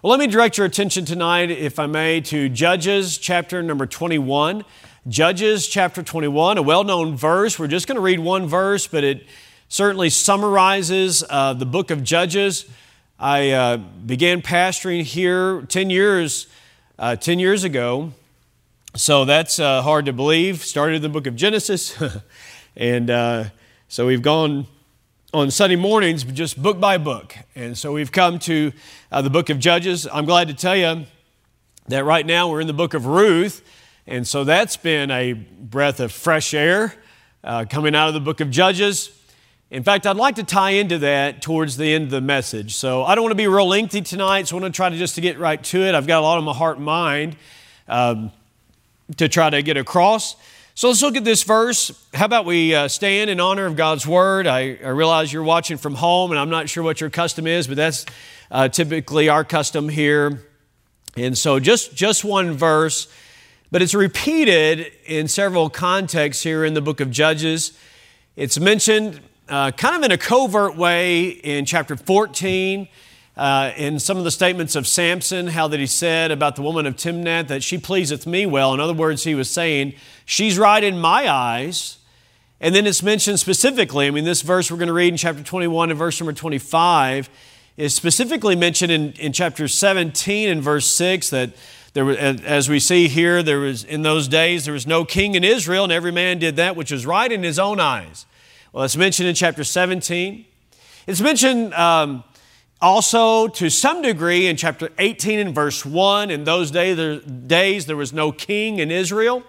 Well, let me direct your attention tonight, if I may, to Judges chapter number 21. Judges chapter 21, a well known verse. We're just going to read one verse, but it certainly summarizes uh, the book of Judges. I uh, began pastoring here 10 years, uh, 10 years ago, so that's uh, hard to believe. Started the book of Genesis, and uh, so we've gone on Sunday mornings, just book by book. And so we've come to uh, the book of Judges. I'm glad to tell you that right now we're in the book of Ruth. And so that's been a breath of fresh air uh, coming out of the book of Judges. In fact, I'd like to tie into that towards the end of the message. So I don't want to be real lengthy tonight, so I want to try to just to get right to it. I've got a lot on my heart and mind um, to try to get across. So let's look at this verse. How about we uh, stand in honor of God's word? I, I, realize you're watching from home, and I'm not sure what your custom is, but that's uh, typically our custom here. And so just, just one verse, but it's repeated in several contexts here in the book of Judges. It's mentioned uh, kind of in a covert way in chapter 14 uh, in some of the statements of Samson, how that he said about the woman of Timnath that she pleaseth me well. In other words, he was saying, she's right in my eyes. And then it's mentioned specifically, I mean, this verse we're going to read in chapter 21 and verse number 25 is specifically mentioned in, in chapter 17 and verse 6 that there was, as we see here, there was in those days there was no king in Israel, and every man did that which was right in his own eyes. Well, it's mentioned in chapter 17. It's mentioned um, also, to some degree, in chapter 18 and verse 1, in those day, days there was no king in Israel.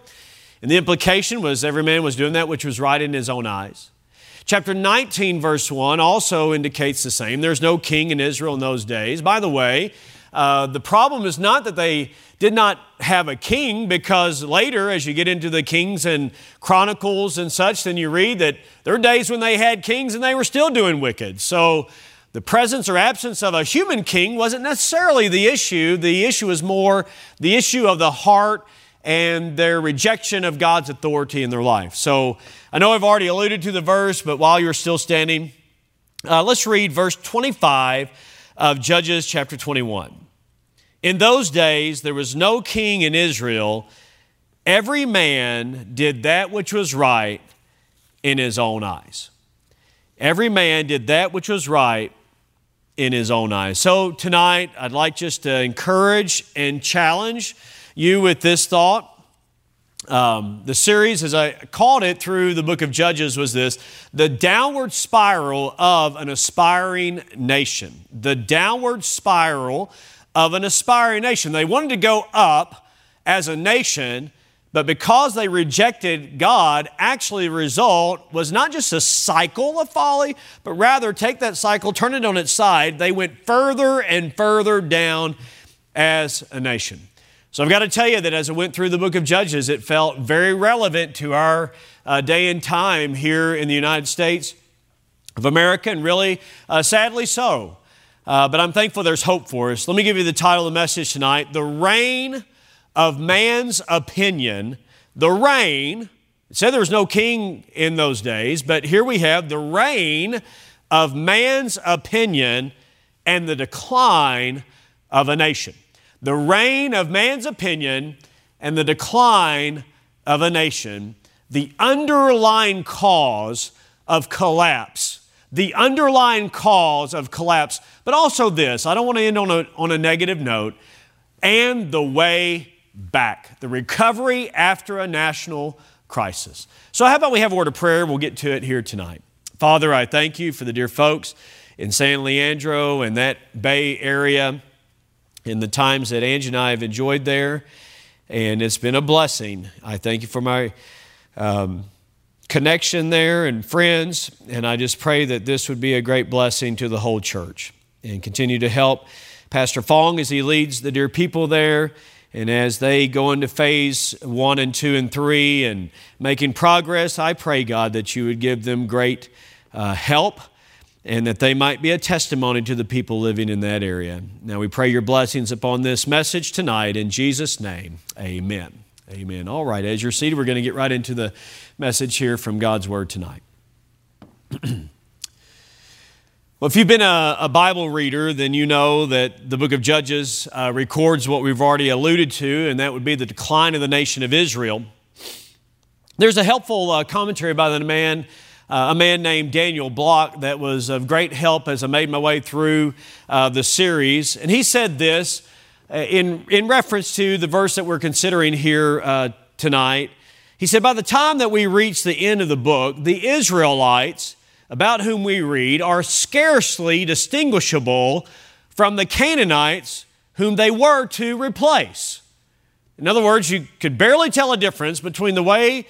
And the implication was every man was doing that which was right in his own eyes. Chapter 19, verse 1 also indicates the same. There's no king in Israel in those days. By the way, uh, the problem is not that they did not have a king, because later, as you get into the Kings and Chronicles and such, then you read that there were days when they had kings and they were still doing wicked. So the presence or absence of a human king wasn't necessarily the issue. The issue is more the issue of the heart and their rejection of God's authority in their life. So I know I've already alluded to the verse, but while you're still standing, uh, let's read verse 25 of Judges chapter 21. In those days, there was no king in Israel. Every man did that which was right in his own eyes. Every man did that which was right in his own eyes. So tonight, I'd like just to encourage and challenge you with this thought. Um, the series, as I called it through the book of Judges, was this the downward spiral of an aspiring nation. The downward spiral of an aspiring nation. They wanted to go up as a nation, but because they rejected God, actually the result was not just a cycle of folly, but rather take that cycle, turn it on its side. They went further and further down as a nation. So I've got to tell you that as I went through the book of Judges, it felt very relevant to our uh, day and time here in the United States of America, and really, uh, sadly so. Uh, but I'm thankful there's hope for us. Let me give you the title of the message tonight The Reign of man's opinion, the reign, it said there was no king in those days, but here we have the reign of man's opinion and the decline of a nation. The reign of man's opinion and the decline of a nation, the underlying cause of collapse. The underlying cause of collapse, but also this I don't want to end on a, on a negative note, and the way back, the recovery after a national crisis. So, how about we have a word of prayer? We'll get to it here tonight. Father, I thank you for the dear folks in San Leandro and that Bay Area in the times that Angie and I have enjoyed there. And it's been a blessing. I thank you for my um, connection there and friends. And I just pray that this would be a great blessing to the whole church and continue to help Pastor Fong as he leads the dear people there and as they go into phase one and two and three and making progress, I pray, God, that you would give them great uh, help and that they might be a testimony to the people living in that area. Now we pray your blessings upon this message tonight. In Jesus' name, amen. Amen. All right, as you're seated, we're going to get right into the message here from God's Word tonight. Well, if you've been a, a, Bible reader, then you know that the book of Judges uh, records what we've already alluded to, and that would be the decline of the nation of Israel. There's a helpful uh, commentary by the man, uh, a man named Daniel Block, that was of great help as I made my way through uh, the series. And he said this uh, in, in reference to the verse that we're considering here uh, tonight. He said, By the time that we reach the end of the book, the Israelites, about whom we read are scarcely distinguishable from the Canaanites whom they were to replace. In other words, you could barely tell a difference between the way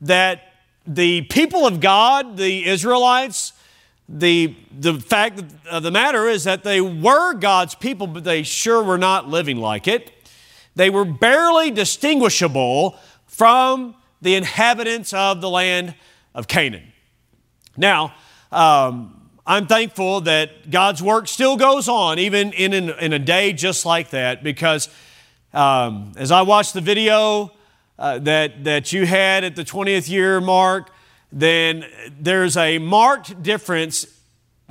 that the people of God, the Israelites, the, the fact of uh, the matter is that they were God's people, but they sure were not living like it. They were barely distinguishable from the inhabitants of the land of Canaan. Now, um, I'm thankful that God's work still goes on, even in, in, in a day just like that, because um, as I watched the video uh, that, that you had at the 20th year mark, then there's a marked difference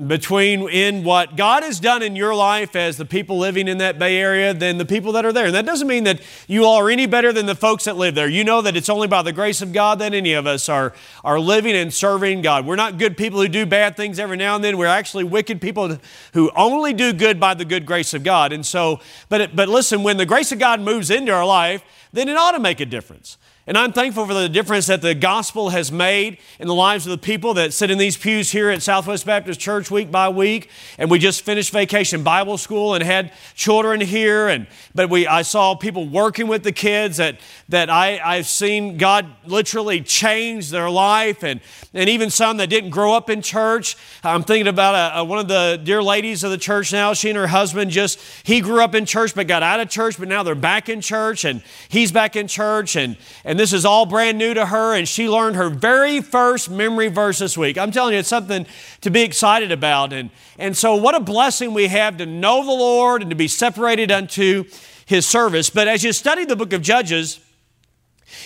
between in what God has done in your life as the people living in that Bay Area than the people that are there. And that doesn't mean that you all are any better than the folks that live there. You know that it's only by the grace of God that any of us are, are living and serving God. We're not good people who do bad things every now and then. We're actually wicked people who only do good by the good grace of God. And so, but, but listen, when the grace of God moves into our life, then it ought to make a difference. And I'm thankful for the difference that the gospel has made in the lives of the people that sit in these pews here at Southwest Baptist Church week by week. And we just finished vacation Bible school and had children here. And but we I saw people working with the kids that that I, I've seen God literally change their life and, and even some that didn't grow up in church. I'm thinking about a, a, one of the dear ladies of the church now. She and her husband just, he grew up in church but got out of church, but now they're back in church and he's back in church. And, and this is all brand new to her. And she learned her very first memory verse this week. I'm telling you, it's something to be excited about. And, and so, what a blessing we have to know the Lord and to be separated unto his service. But as you study the book of Judges,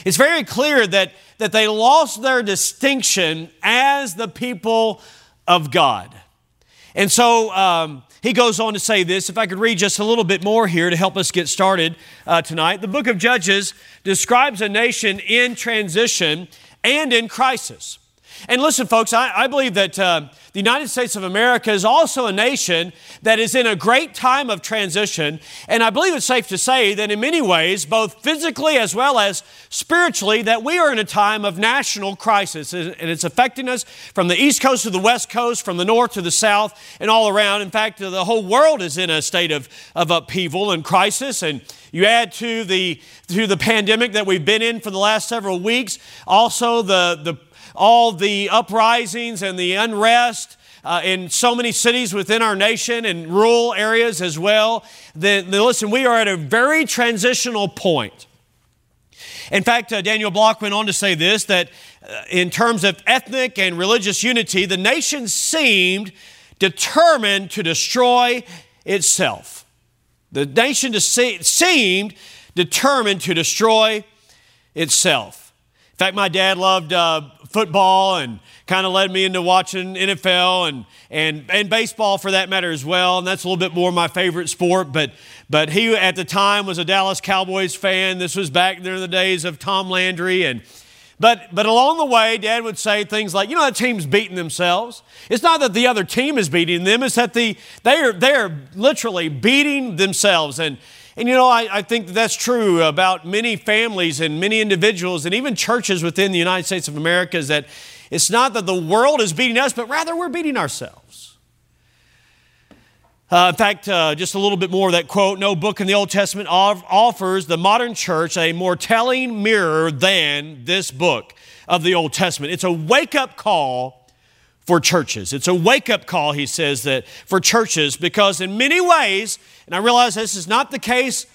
it's very clear that, that they lost their distinction as the people of God. And so um, he goes on to say this. If I could read just a little bit more here to help us get started uh, tonight. The book of Judges describes a nation in transition and in crisis. And listen, folks, I, I believe that uh, the United States of America is also a nation that is in a great time of transition. And I believe it's safe to say that in many ways, both physically as well as spiritually, that we are in a time of national crisis. And it's affecting us from the East Coast to the West Coast, from the North to the South, and all around. In fact, the whole world is in a state of, of upheaval and crisis. And you add to the, to the pandemic that we've been in for the last several weeks, also the, the all the uprisings and the unrest uh, in so many cities within our nation and rural areas as well, then, then listen, we are at a very transitional point. In fact, uh, Daniel Block went on to say this that uh, in terms of ethnic and religious unity, the nation seemed determined to destroy itself. The nation seemed determined to destroy itself. In fact, my dad loved uh, football and kind of led me into watching NFL and, and, and baseball for that matter as well. And that's a little bit more my favorite sport. But, but he at the time was a Dallas Cowboys fan. This was back during the days of Tom Landry. And, but, but along the way, Dad would say things like, you know, that team's beating themselves. It's not that the other team is beating them, it's that the, they, are, they are literally beating themselves. And, and you know, I, I think that's true about many families and many individuals and even churches within the United States of America is that it's not that the world is beating us, but rather we're beating ourselves. Uh, in fact, uh, just a little bit more of that quote no book in the Old Testament offers the modern church a more telling mirror than this book of the Old Testament. It's a wake up call for churches. It's a wake up call, he says, that for churches, because in many ways, and I realize this is not the case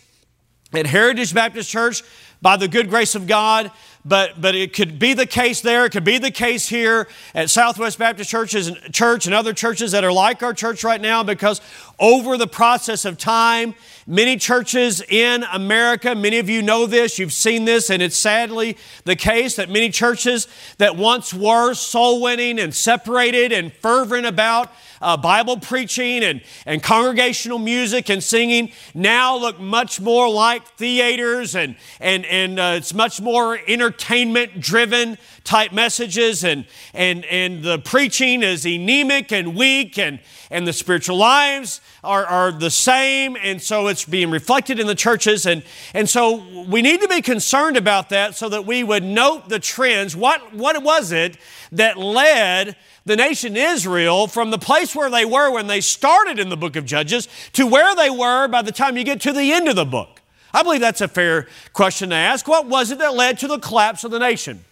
at Heritage Baptist Church by the good grace of God, but, but it could be the case there. It could be the case here at Southwest Baptist Churches Church and other churches that are like our church right now because over the process of time, many churches in America, many of you know this, you've seen this, and it's sadly the case that many churches that once were soul winning and separated and fervent about uh, Bible preaching and, and congregational music and singing now look much more like theaters and, and, and uh, it's much more entertainment driven type messages and, and, and the preaching is anemic and weak and, and the spiritual lives are, are the same. And so it's being reflected in the churches. And, and so we need to be concerned about that so that we would note the trends. What, what was it that led the nation Israel from the place where they were when they started in the book of Judges to where they were by the time you get to the end of the book? I believe that's a fair question to ask. What was it that led to the collapse of the nation?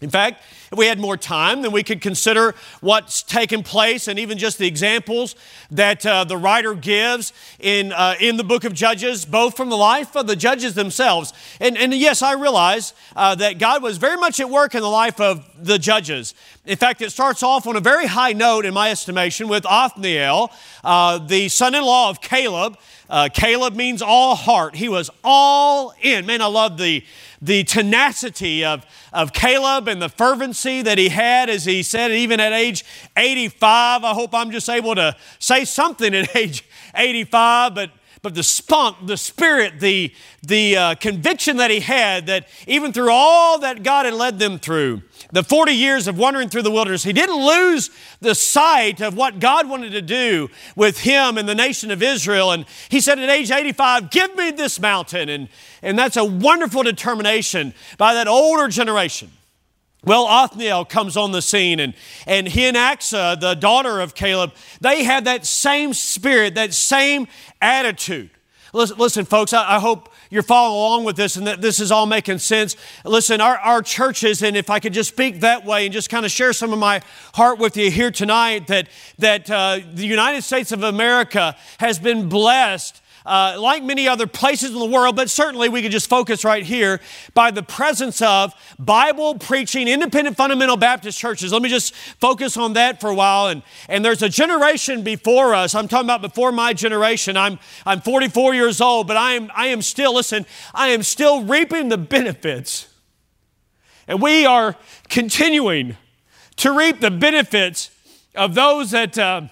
In fact, if we had more time, then we could consider what's taken place and even just the examples that uh, the writer gives in, uh, in the book of Judges, both from the life of the judges themselves. And, and yes, I realize uh, that God was very much at work in the life of the judges. In fact, it starts off on a very high note, in my estimation, with Othniel, uh, the son in law of Caleb. Uh, Caleb means all heart. He was all in. Man, I love the, the tenacity of, of Caleb and the fervency that he had, as he said, even at age 85. I hope I'm just able to say something at age 85, but but the spunk, the spirit, the, the uh, conviction that he had that even through all that God had led them through, the 40 years of wandering through the wilderness, he didn't lose the sight of what God wanted to do with him and the nation of Israel. And he said at age 85, Give me this mountain. And, and that's a wonderful determination by that older generation. Well, Othniel comes on the scene, and, and he and Achsah, the daughter of Caleb, they had that same spirit, that same attitude. Listen, listen folks, I, I, hope you're following along with this and that this is all making sense. Listen, our, our churches, and if I could just speak that way and just kind of share some of my heart with you here tonight, that, that uh, the United States of America has been blessed uh, like many other places in the world, but certainly we could just focus right here by the presence of Bible preaching, independent fundamental Baptist churches. Let me just focus on that for a while. And, and there's a generation before us. I'm talking about before my generation. I'm, I'm 44 years old, but I am, I am still, listen, I am still reaping the benefits. And we are continuing to reap the benefits of those that. Uh,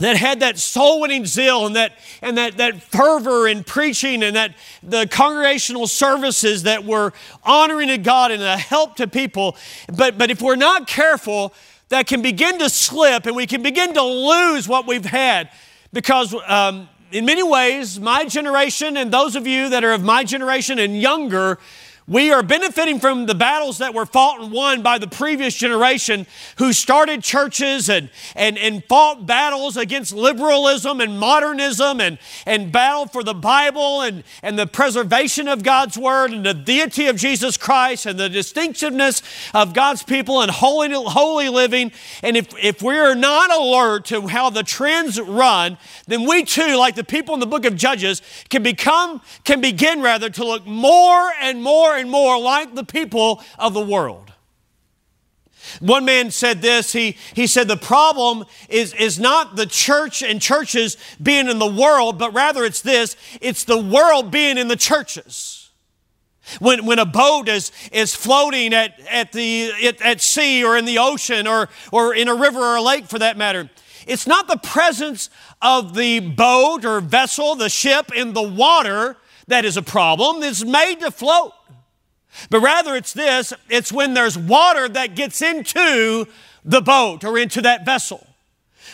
that had that soul winning zeal and that and that, that fervor in preaching and that the congregational services that were honoring to God and a help to people. But but if we're not careful, that can begin to slip and we can begin to lose what we've had because um, in many ways, my generation and those of you that are of my generation and younger we are benefiting from the battles that were fought and won by the previous generation who started churches and, and, and fought battles against liberalism and modernism and, and battled for the Bible and, and the preservation of God's Word and the deity of Jesus Christ and the distinctiveness of God's people and holy, holy living. And if, if we're not alert to how the trends run, then we too, like the people in the book of Judges, can become, can begin rather to look more and more and more like the people of the world. One man said this he, he said, The problem is, is not the church and churches being in the world, but rather it's this it's the world being in the churches. When, when a boat is, is floating at, at, the, at, at sea or in the ocean or, or in a river or a lake for that matter, it's not the presence of the boat or vessel, the ship in the water that is a problem. It's made to float. But rather, it's this it's when there's water that gets into the boat or into that vessel.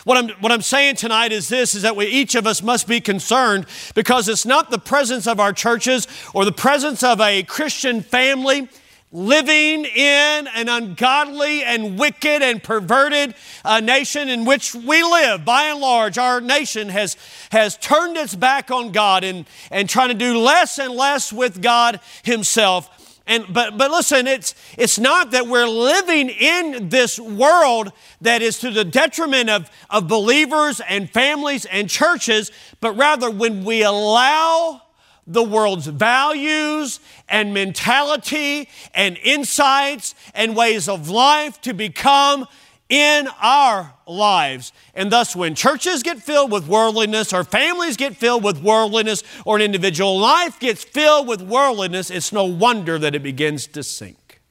What I'm, what I'm saying tonight is this is that we, each of us must be concerned because it's not the presence of our churches or the presence of a Christian family living in an ungodly and wicked and perverted uh, nation in which we live. By and large, our nation has, has turned its back on God and, and trying to do less and less with God Himself. And, but, but listen, it's, it's not that we're living in this world that is to the detriment of, of believers and families and churches, but rather when we allow the world's values and mentality and insights and ways of life to become in our lives. And thus, when churches get filled with worldliness, or families get filled with worldliness, or an individual life gets filled with worldliness, it's no wonder that it begins to sink.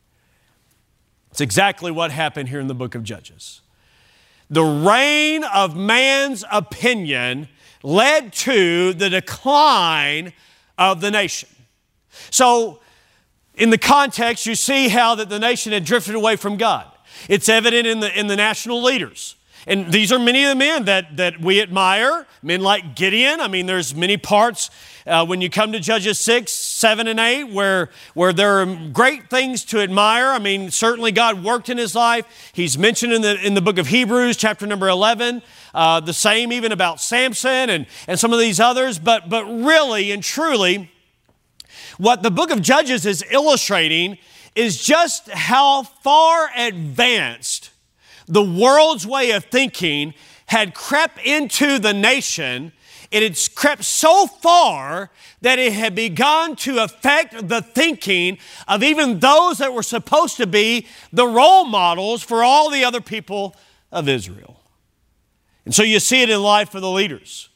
It's exactly what happened here in the book of Judges. the reign of man's opinion led to the decline of the nation. So, in the context, you see how that the nation had drifted away from God. It's evident in the, in the national leaders. And these are many of the men that, that we admire, men like Gideon. I mean, there's many parts uh, when you come to Judges 6, 7, and 8 where, where there are great things to admire. I mean, certainly God worked in his life. He's mentioned in the, in the book of Hebrews, chapter number 11. Uh, the same even about Samson and, and some of these others. But, but really and truly, what the book of Judges is illustrating is just how far advanced the world's way of thinking had crept into the nation. It had crept so far that it had begun to affect the thinking of even those that were supposed to be the role models for all the other people of Israel. And so you see it in life for the leaders.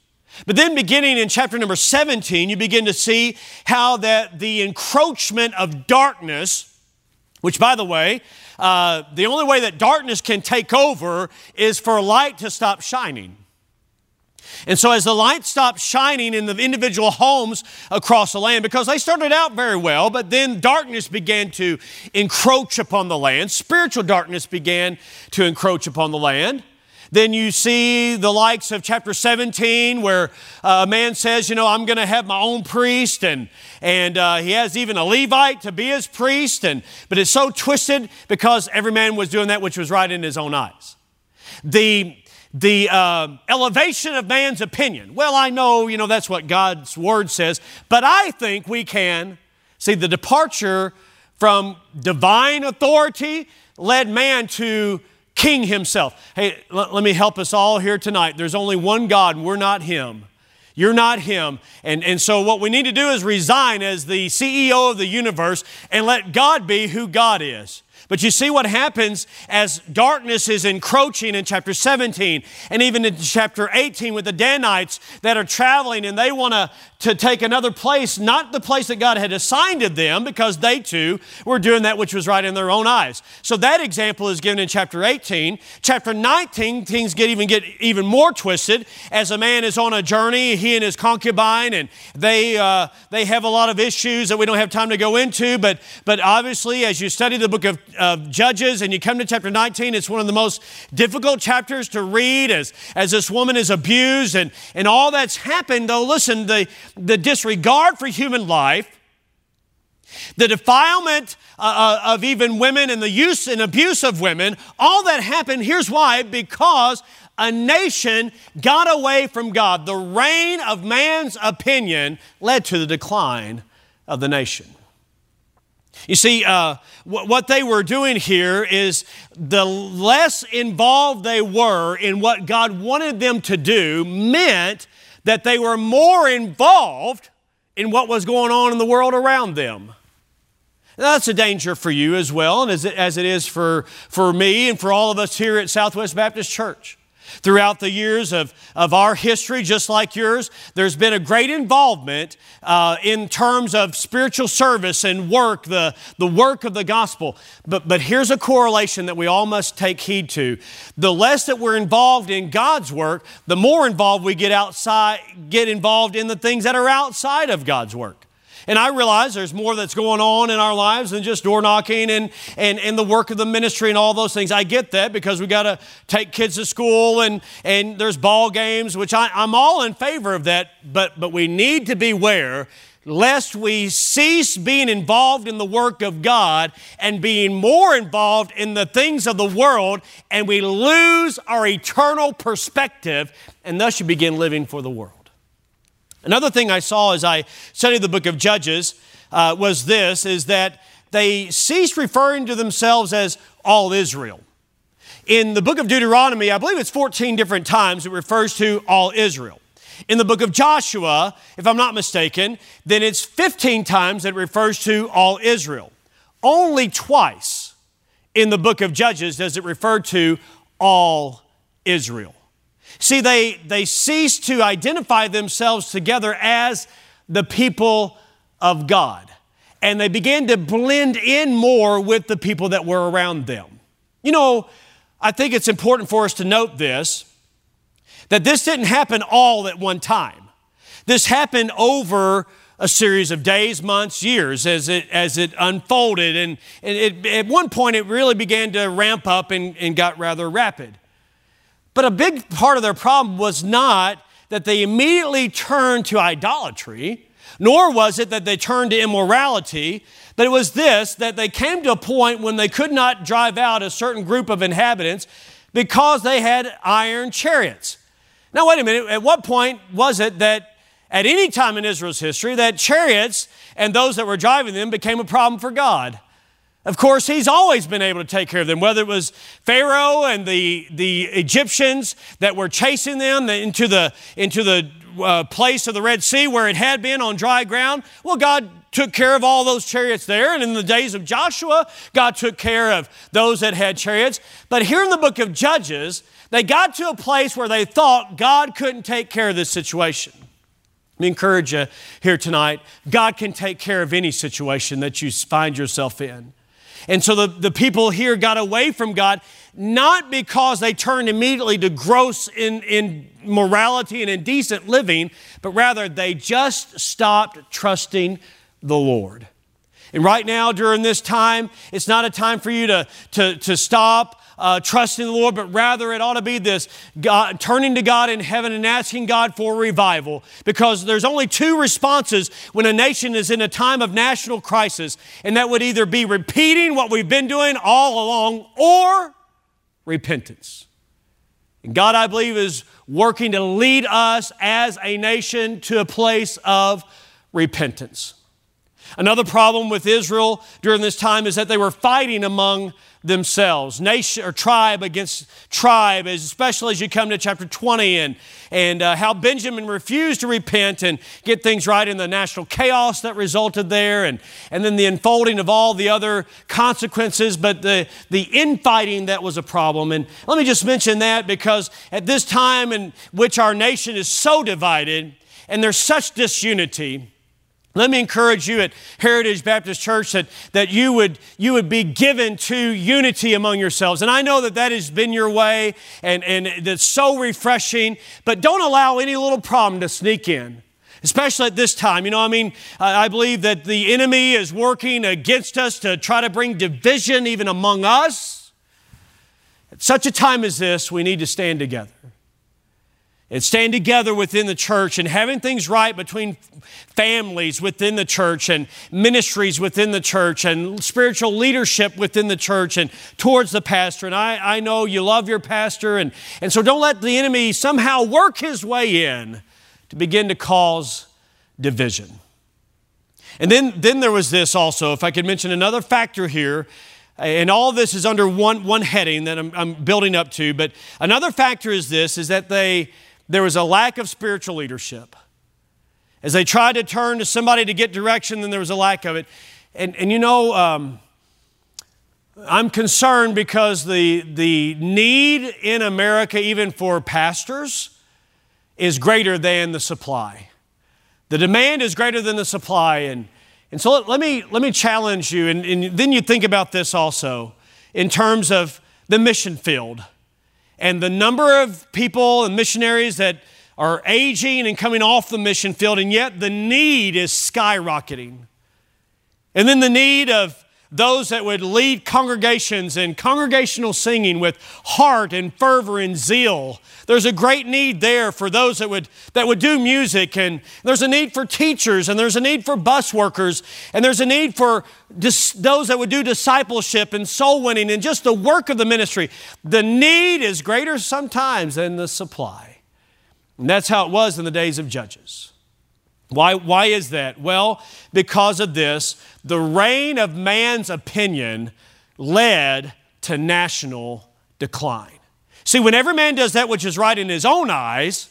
But then beginning in chapter number 17, you begin to see how that the encroachment of darkness which, by the way, uh, the only way that darkness can take over is for light to stop shining. And so, as the light stopped shining in the individual homes across the land, because they started out very well, but then darkness began to encroach upon the land, spiritual darkness began to encroach upon the land. Then you see the likes of chapter 17, where a man says, You know, I'm going to have my own priest, and, and uh, he has even a Levite to be his priest. And, but it's so twisted because every man was doing that which was right in his own eyes. The, the uh, elevation of man's opinion. Well, I know, you know, that's what God's word says, but I think we can see the departure from divine authority led man to king himself. Hey, let, let me help us all here tonight. There's only one God, and we're not him. You're not him. And, and so, what we need to do is resign as the CEO of the universe and let God be who God is. But you see what happens as darkness is encroaching in chapter 17 and even in chapter 18 with the Danites that are traveling and they want to to take another place, not the place that God had assigned to them, because they too were doing that which was right in their own eyes. So that example is given in chapter 18. Chapter 19, things get even get even more twisted as a man is on a journey, he and his concubine, and they uh, they have a lot of issues that we don't have time to go into. But but obviously, as you study the book of, of Judges and you come to chapter 19, it's one of the most difficult chapters to read as as this woman is abused and and all that's happened. Though, listen, the the disregard for human life, the defilement uh, uh, of even women and the use and abuse of women, all that happened, here's why because a nation got away from God. The reign of man's opinion led to the decline of the nation. You see, uh, what they were doing here is the less involved they were in what God wanted them to do meant that they were more involved in what was going on in the world around them. that's a danger for you as well, and as it, as it is for, for me and for all of us here at Southwest Baptist Church. Throughout the years of, of our history, just like yours, there's been a great involvement uh, in terms of spiritual service and work, the, the work of the gospel. But, but here's a correlation that we all must take heed to. The less that we're involved in God's work, the more involved we get outside, get involved in the things that are outside of God's work. And I realize there's more that's going on in our lives than just door knocking and, and, and the work of the ministry and all those things. I get that because we got to take kids to school and, and there's ball games, which I, I'm all in favor of that, but, but we need to beware lest we cease being involved in the work of God and being more involved in the things of the world and we lose our eternal perspective and thus you begin living for the world. Another thing I saw as I studied the book of Judges uh, was this, is that they ceased referring to themselves as all Israel. In the book of Deuteronomy, I believe it's 14 different times it refers to all Israel. In the book of Joshua, if I'm not mistaken, then it's 15 times that it refers to all Israel. Only twice in the book of Judges does it refer to all Israel. See, they, they ceased to identify themselves together as the people of God. And they began to blend in more with the people that were around them. You know, I think it's important for us to note this that this didn't happen all at one time. This happened over a series of days, months, years as it, as it unfolded. And, and it, at one point, it really began to ramp up and, and got rather rapid. But a big part of their problem was not that they immediately turned to idolatry, nor was it that they turned to immorality, but it was this that they came to a point when they could not drive out a certain group of inhabitants because they had iron chariots. Now, wait a minute, at what point was it that at any time in Israel's history that chariots and those that were driving them became a problem for God? Of course, he's always been able to take care of them, whether it was Pharaoh and the, the Egyptians that were chasing them into the, into the uh, place of the Red Sea where it had been on dry ground. Well, God took care of all those chariots there. And in the days of Joshua, God took care of those that had chariots. But here in the book of Judges, they got to a place where they thought God couldn't take care of this situation. Let me encourage you here tonight God can take care of any situation that you find yourself in. And so the, the people here got away from God, not because they turned immediately to gross in, in morality and indecent living, but rather they just stopped trusting the Lord. And right now, during this time, it's not a time for you to, to, to stop uh, trusting the Lord, but rather it ought to be this God, turning to God in heaven and asking God for revival. Because there's only two responses when a nation is in a time of national crisis, and that would either be repeating what we've been doing all along or repentance. And God, I believe, is working to lead us as a nation to a place of repentance. Another problem with Israel during this time is that they were fighting among themselves, nation or tribe against tribe, especially as you come to chapter 20 and, and uh, how Benjamin refused to repent and get things right in the national chaos that resulted there, and, and then the unfolding of all the other consequences, but the, the infighting that was a problem. And let me just mention that because at this time in which our nation is so divided and there's such disunity, let me encourage you at Heritage Baptist Church that, that you, would, you would be given to unity among yourselves. And I know that that has been your way and, and that's so refreshing, but don't allow any little problem to sneak in especially at this time. You know, I mean, I believe that the enemy is working against us to try to bring division even among us. At such a time as this, we need to stand together and staying together within the church and having things right between families within the church and ministries within the church and spiritual leadership within the church and towards the pastor. And I, I know you love your pastor, and, and so don't let the enemy somehow work his way in to begin to cause division. And then, then there was this also, if I could mention another factor here and all this is under one, one heading that I'm, I'm, building up to but another factor is this is that they there was a lack of spiritual leadership. As they tried to turn to somebody to get direction, then there was a lack of it. And, and you know, um, I'm concerned because the, the need in America, even for pastors, is greater than the supply. The demand is greater than the supply. And, and so let, let me, let me challenge you, and, and then you think about this also in terms of the mission field and the number of people and missionaries that are aging and coming off the mission field, and yet the need is skyrocketing. And then the need of those that would lead congregations and congregational singing with heart and fervor and zeal. There's a great need there for those that would, that would do music, and there's a need for teachers, and there's a need for bus workers, and there's a need for dis- those that would do discipleship and soul winning and just the work of the ministry. The need is greater sometimes than the supply. And that's how it was in the days of Judges. Why, why is that? Well, because of this, the reign of man's opinion led to national decline. See, when every man does that which is right in his own eyes,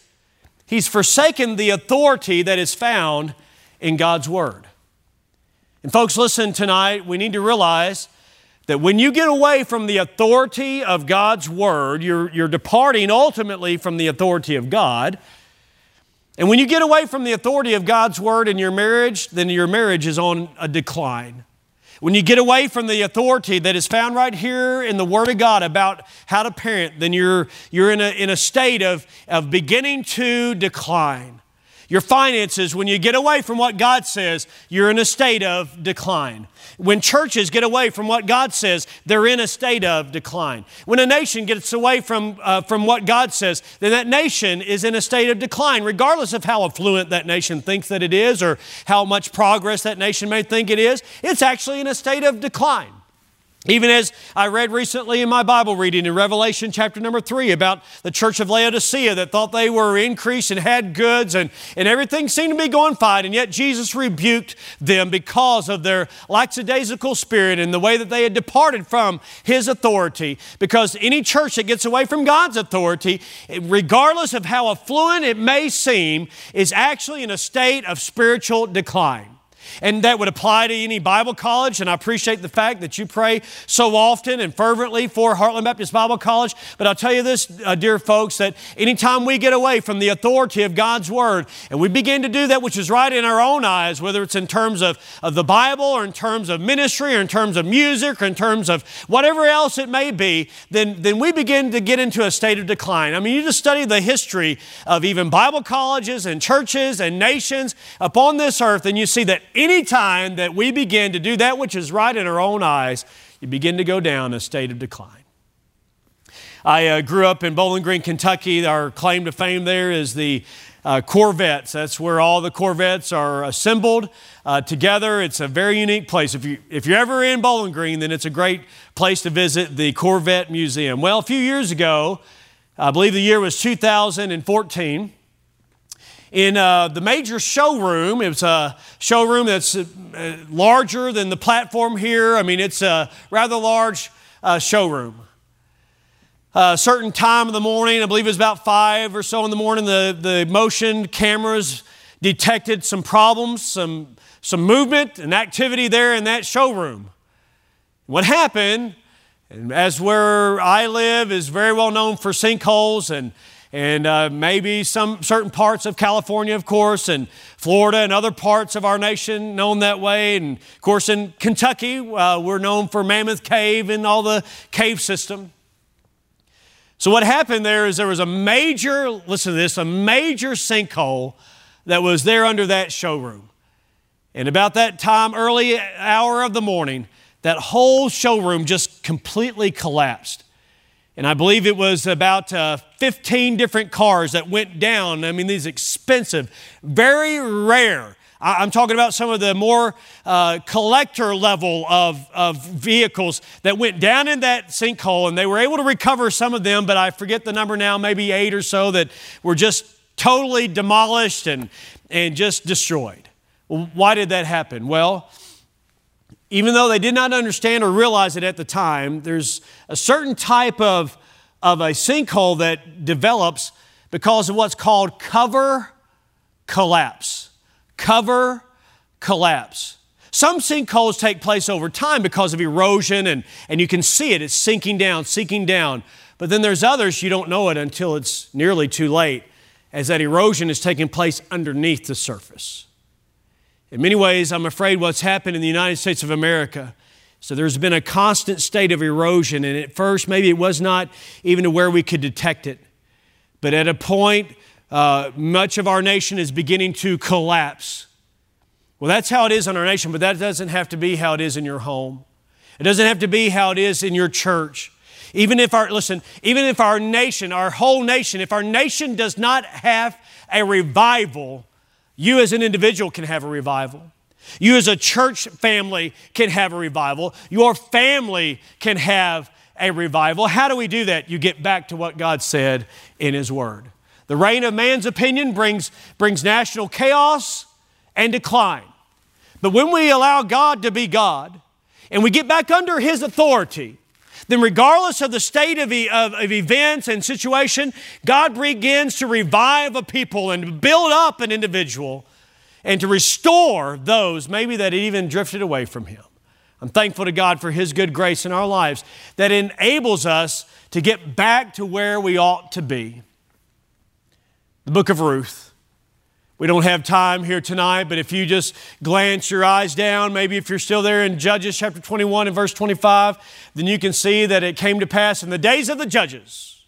he's forsaken the authority that is found in God's Word. And, folks, listen tonight, we need to realize that when you get away from the authority of God's Word, you're, you're departing ultimately from the authority of God. And when you get away from the authority of God's word in your marriage, then your marriage is on a decline. When you get away from the authority that is found right here in the Word of God about how to parent, then you're, you're in, a, in a state of, of beginning to decline. Your finances, when you get away from what God says, you're in a state of decline. When churches get away from what God says, they're in a state of decline. When a nation gets away from, uh, from what God says, then that nation is in a state of decline, regardless of how affluent that nation thinks that it is or how much progress that nation may think it is. It's actually in a state of decline. Even as I read recently in my Bible reading in Revelation chapter number three about the church of Laodicea that thought they were increased and had goods and, and everything seemed to be going fine, and yet Jesus rebuked them because of their lackadaisical spirit and the way that they had departed from His authority. Because any church that gets away from God's authority, regardless of how affluent it may seem, is actually in a state of spiritual decline. And that would apply to any Bible college. And I appreciate the fact that you pray so often and fervently for Heartland Baptist Bible College. But I'll tell you this, uh, dear folks, that anytime we get away from the authority of God's Word and we begin to do that which is right in our own eyes, whether it's in terms of, of the Bible or in terms of ministry or in terms of music or in terms of whatever else it may be, then, then we begin to get into a state of decline. I mean, you just study the history of even Bible colleges and churches and nations upon this earth, and you see that anytime that we begin to do that which is right in our own eyes, you begin to go down a state of decline. I uh, grew up in Bowling Green, Kentucky. Our claim to fame there is the uh, Corvettes. That's where all the Corvettes are assembled uh, together. It's a very unique place. If, you, if you're ever in Bowling Green, then it's a great place to visit the Corvette Museum. Well, a few years ago, I believe the year was 2014, in uh, the major showroom. It's a showroom that's uh, larger than the platform here. I mean, it's a rather large uh, showroom. A certain time of the morning, I believe it was about five or so in the morning, the, the motion cameras detected some problems, some, some movement and activity there in that showroom. What happened, and as where I live is very well known for sinkholes and and uh, maybe some certain parts of California, of course, and Florida and other parts of our nation known that way. And of course, in Kentucky, uh, we're known for Mammoth Cave and all the cave system. So, what happened there is there was a major, listen to this, a major sinkhole that was there under that showroom. And about that time, early hour of the morning, that whole showroom just completely collapsed. And I believe it was about uh, 15 different cars that went down. I mean, these expensive, very rare. I, am talking about some of the more uh, collector level of, of vehicles that went down in that sinkhole, and they were able to recover some of them, but I forget the number now, maybe eight or so that were just totally demolished and, and just destroyed. Why did that happen? Well, even though they did not understand or realize it at the time, there's a certain type of, of a sinkhole that develops because of what's called cover collapse. Cover collapse. Some sinkholes take place over time because of erosion, and, and you can see it. It's sinking down, sinking down. But then there's others you don't know it until it's nearly too late, as that erosion is taking place underneath the surface. In many ways, I'm afraid what's happened in the United States of America. So there's been a constant state of erosion, and at first, maybe it was not even to where we could detect it. But at a point, uh, much of our nation is beginning to collapse. Well, that's how it is in our nation, but that doesn't have to be how it is in your home. It doesn't have to be how it is in your church. Even if our, listen, even if our nation, our whole nation, if our nation does not have a revival, you as an individual can have a revival. You as a church family can have a revival. Your family can have a revival. How do we do that? You get back to what God said in His Word. The reign of man's opinion brings, brings national chaos and decline. But when we allow God to be God and we get back under His authority, then regardless of the state of, of, of, events and situation, God begins to revive a people and build up an individual and to restore those maybe that had even drifted away from Him. I'm thankful to God for His good grace in our lives that enables us to get back to where we ought to be. The book of Ruth. We don't have time here tonight, but if you just glance your eyes down, maybe if you're still there in Judges chapter 21 and verse 25, then you can see that it came to pass in the days of the judges.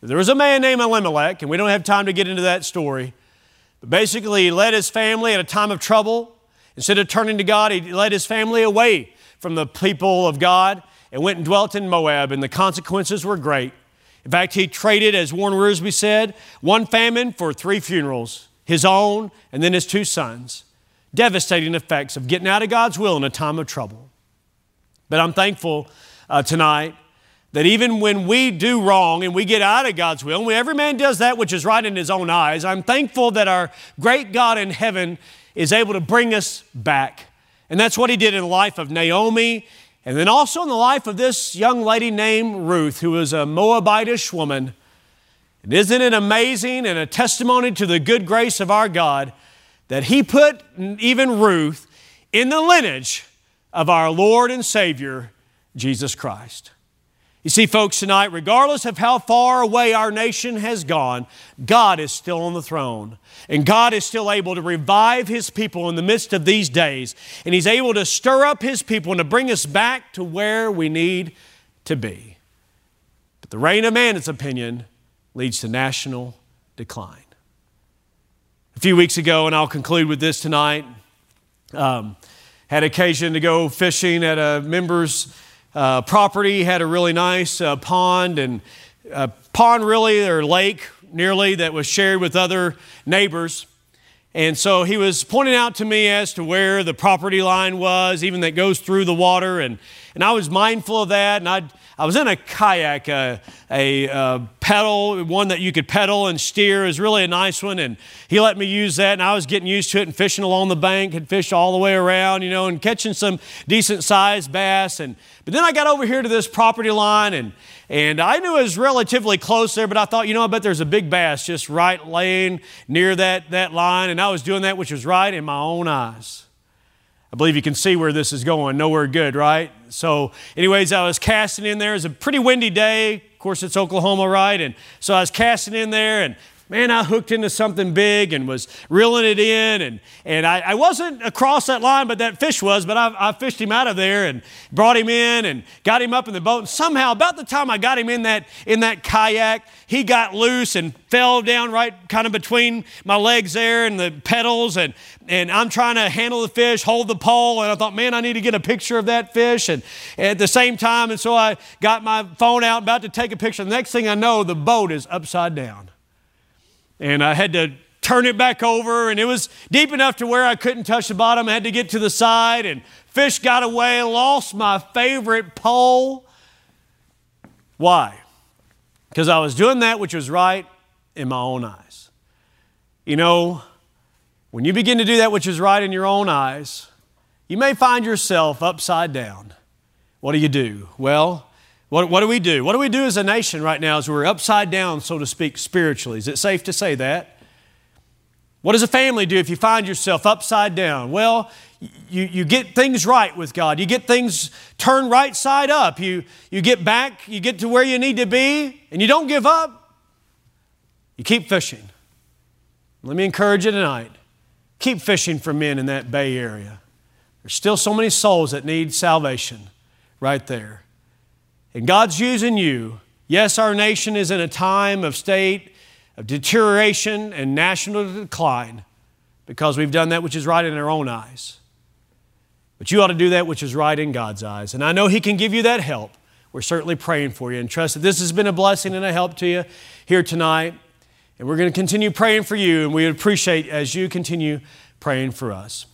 There was a man named Elimelech, and we don't have time to get into that story. But basically, he led his family at a time of trouble. Instead of turning to God, he led his family away from the people of God and went and dwelt in Moab, and the consequences were great. In fact, he traded, as Warren Wiersbe said, one famine for three funerals his own, and then his two sons. Devastating effects of getting out of God's will in a time of trouble. But I'm thankful uh, tonight that even when we do wrong and we get out of God's will, and every man does that which is right in his own eyes, I'm thankful that our great God in heaven is able to bring us back. And that's what he did in the life of Naomi, and then also in the life of this young lady named Ruth, who was a Moabitish woman and isn't it amazing and a testimony to the good grace of our God that He put even Ruth in the lineage of our Lord and Savior, Jesus Christ? You see, folks, tonight, regardless of how far away our nation has gone, God is still on the throne. And God is still able to revive His people in the midst of these days. And He's able to stir up His people and to bring us back to where we need to be. But the reign of man, its opinion, leads to national decline. A few weeks ago, and I'll conclude with this tonight, um, had occasion to go fishing at a member's uh, property, had a really nice uh, pond and a pond really or lake nearly that was shared with other neighbors. And so he was pointing out to me as to where the property line was, even that goes through the water. And, and I was mindful of that. And I'd, I was in a kayak, uh, a, a, a pedal, one that you could pedal and steer. Was really a nice one. And he let me use that. And I was getting used to it and fishing along the bank, had fished all the way around, you know, and catching some decent sized bass. And, but then I got over here to this property line and, and I knew it was relatively close there, but I thought, you know, I bet there's a big bass just right laying near that, that line. And I was doing that which was right in my own eyes. I believe you can see where this is going. Nowhere good, right? So, anyways, I was casting in there. It was a pretty windy day. Of course, it's Oklahoma, right? And so I was casting in there, and man, I hooked into something big and was reeling it in. And, and I, I wasn't across that line, but that fish was. But I, I, fished him out of there and brought him in and got him up in the boat. And somehow, about the time I got him in that, in that kayak, he got loose and fell down right kind of between my legs there and the pedals. And, and I'm trying to handle the fish, hold the pole. And I thought, man, I need to get a picture of that fish. And at the same time, and so I got my phone out, about to take a picture. The next thing I know, the boat is upside down and I had to turn it back over, and it was deep enough to where I couldn't touch the bottom. I had to get to the side, and fish got away, lost my favorite pole. Why? Because I was doing that which was right in my own eyes. You know, when you begin to do that which is right in your own eyes, you may find yourself upside down. What do you do? Well, what, what do we do? What do we do as a nation right now as we're upside down, so to speak, spiritually? Is it safe to say that? What does a family do if you find yourself upside down? Well, you, you get things right with God. You get things turned right side up. You, you get back, you get to where you need to be, and you don't give up. You keep fishing. Let me encourage you tonight. Keep fishing for men in that Bay Area. There's still so many souls that need salvation right there. And God's using you. Yes, our nation is in a time of state of deterioration and national decline because we've done that which is right in our own eyes. But you ought to do that which is right in God's eyes. And I know He can give you that help. We're certainly praying for you and trust that this has been a blessing and a help to you here tonight. And we're going to continue praying for you, and we appreciate as you continue praying for us.